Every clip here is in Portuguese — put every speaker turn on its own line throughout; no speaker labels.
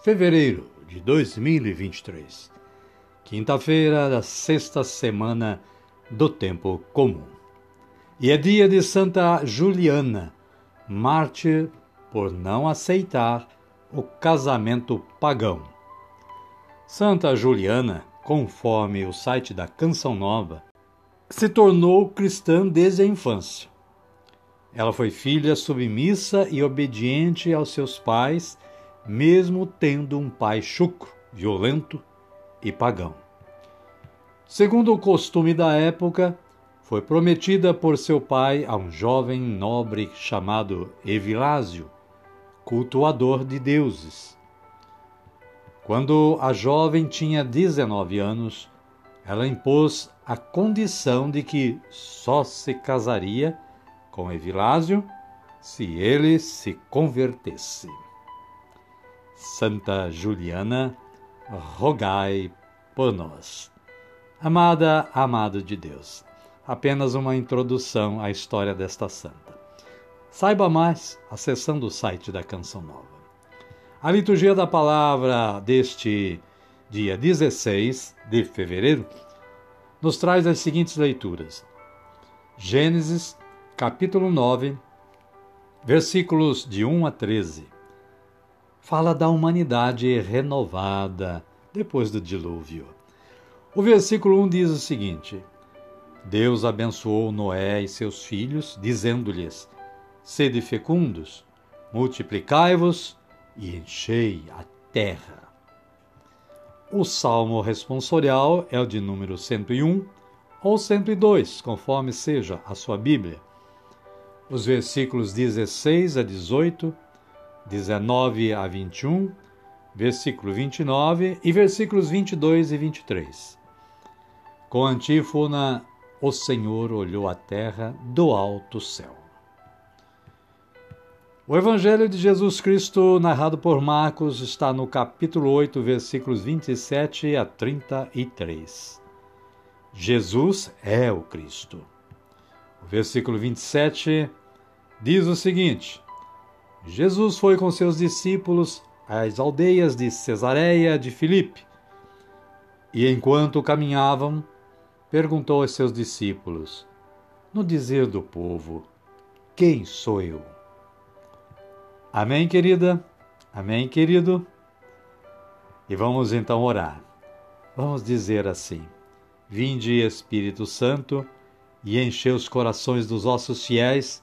fevereiro de 2023, quinta-feira da sexta semana do tempo comum. E é dia de Santa Juliana, mártir por não aceitar o casamento pagão. Santa Juliana, conforme o site da Canção Nova, se tornou cristã desde a infância. Ela foi filha submissa e obediente aos seus pais mesmo tendo um pai chucro, violento e pagão. Segundo o costume da época, foi prometida por seu pai a um jovem nobre chamado Evilásio, cultuador de deuses. Quando a jovem tinha 19 anos, ela impôs a condição de que só se casaria com Evilásio se ele se convertesse. Santa Juliana, rogai por nós. Amada, amado de Deus, apenas uma introdução à história desta santa. Saiba mais acessando o site da Canção Nova. A liturgia da palavra deste dia 16 de fevereiro nos traz as seguintes leituras: Gênesis, capítulo 9, versículos de 1 a 13 fala da humanidade renovada depois do dilúvio. O versículo 1 diz o seguinte: Deus abençoou Noé e seus filhos, dizendo-lhes: Sede fecundos, multiplicai-vos e enchei a terra. O salmo responsorial é o de número 101 ou 102, conforme seja a sua Bíblia. Os versículos 16 a 18 19 a 21, versículo 29 e versículos 22 e 23. Com antífona, o Senhor olhou a terra do alto céu. O Evangelho de Jesus Cristo, narrado por Marcos, está no capítulo 8, versículos 27 a 33. Jesus é o Cristo. O versículo 27 diz o seguinte: Jesus foi com seus discípulos às aldeias de Cesareia de Filipe. E enquanto caminhavam, perguntou aos seus discípulos: No dizer do povo, quem sou eu? Amém, querida? Amém, querido? E vamos então orar. Vamos dizer assim: Vinde, Espírito Santo, e enchei os corações dos vossos fiéis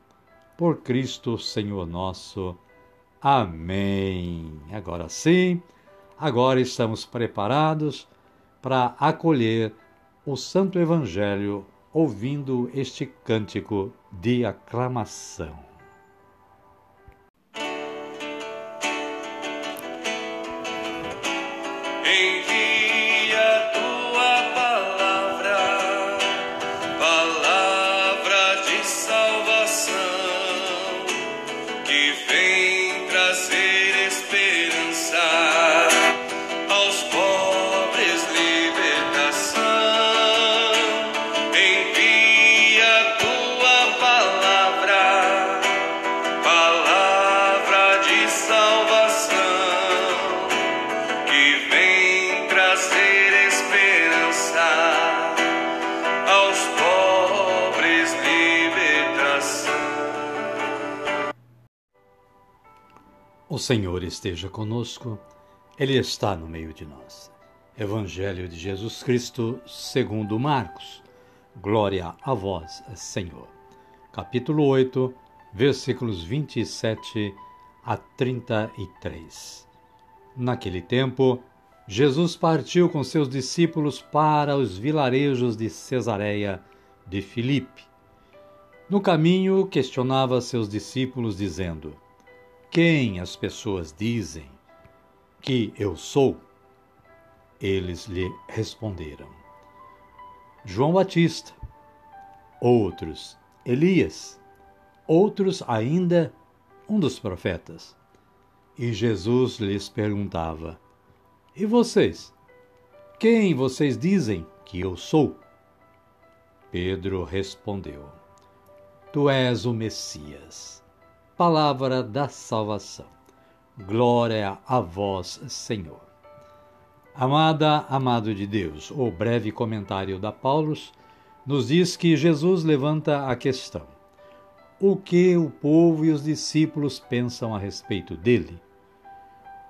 por Cristo Senhor nosso. Amém. Agora sim, agora estamos preparados para acolher o Santo Evangelho ouvindo este cântico de aclamação. O Senhor esteja conosco, Ele está no meio de nós. Evangelho de Jesus Cristo, segundo Marcos. Glória a vós, Senhor. Capítulo 8, versículos 27 a 33. Naquele tempo, Jesus partiu com seus discípulos para os vilarejos de Cesareia de Filipe. No caminho, questionava seus discípulos, dizendo: quem as pessoas dizem que eu sou? Eles lhe responderam: João Batista, outros Elias, outros ainda um dos profetas. E Jesus lhes perguntava: E vocês? Quem vocês dizem que eu sou? Pedro respondeu: Tu és o Messias palavra da salvação. Glória a vós, Senhor. Amada, amado de Deus, o breve comentário da Paulus nos diz que Jesus levanta a questão: o que o povo e os discípulos pensam a respeito dele?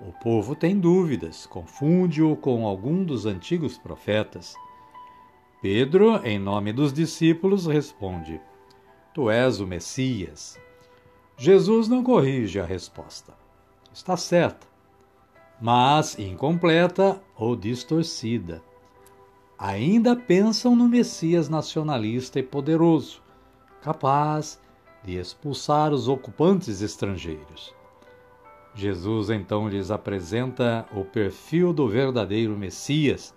O povo tem dúvidas, confunde-o com algum dos antigos profetas. Pedro, em nome dos discípulos, responde: Tu és o Messias, Jesus não corrige a resposta. Está certa, mas incompleta ou distorcida. Ainda pensam no Messias nacionalista e poderoso, capaz de expulsar os ocupantes estrangeiros. Jesus então lhes apresenta o perfil do verdadeiro Messias,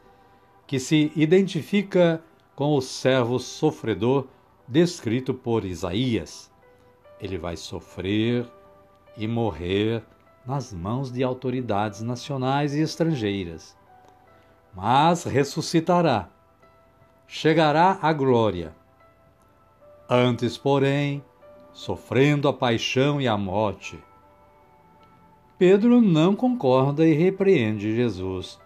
que se identifica com o servo sofredor descrito por Isaías ele vai sofrer e morrer nas mãos de autoridades nacionais e estrangeiras. Mas ressuscitará, chegará à glória. Antes, porém, sofrendo a paixão e a morte. Pedro não concorda e repreende Jesus,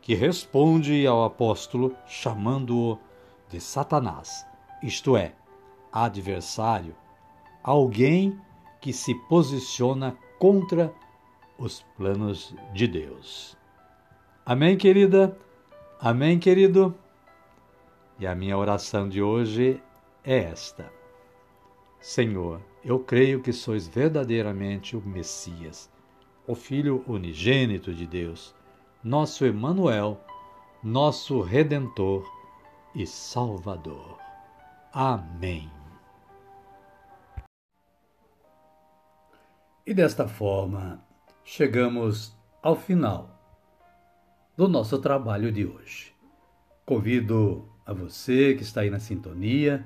que responde ao apóstolo chamando-o de Satanás, isto é, adversário, alguém que se posiciona contra os planos de Deus. Amém, querida? Amém, querido? E a minha oração de hoje é esta: Senhor, eu creio que sois verdadeiramente o Messias, o Filho unigênito de Deus, nosso Emanuel, nosso redentor e salvador. Amém. E desta forma, chegamos ao final do nosso trabalho de hoje. Convido a você que está aí na sintonia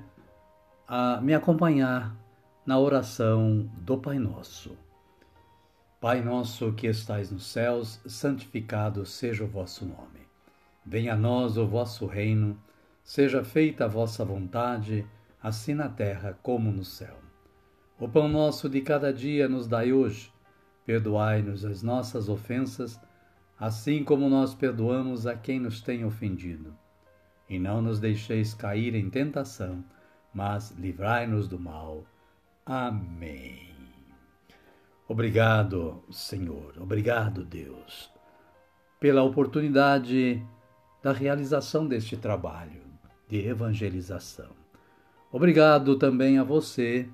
a me acompanhar na oração do Pai Nosso. Pai nosso que estais nos céus, santificado seja o vosso nome. Venha a nós o vosso reino, seja feita a vossa vontade, assim na terra como no céu. O pão nosso de cada dia nos dai hoje. Perdoai-nos as nossas ofensas, assim como nós perdoamos a quem nos tem ofendido. E não nos deixeis cair em tentação, mas livrai-nos do mal. Amém. Obrigado, Senhor, obrigado, Deus, pela oportunidade da realização deste trabalho de evangelização. Obrigado também a você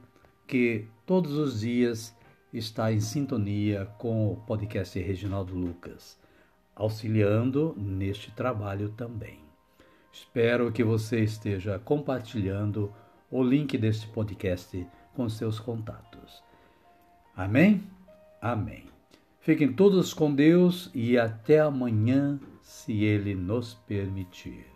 que todos os dias está em sintonia com o podcast Reginaldo Lucas, auxiliando neste trabalho também. Espero que você esteja compartilhando o link deste podcast com seus contatos. Amém? Amém. Fiquem todos com Deus e até amanhã, se Ele nos permitir.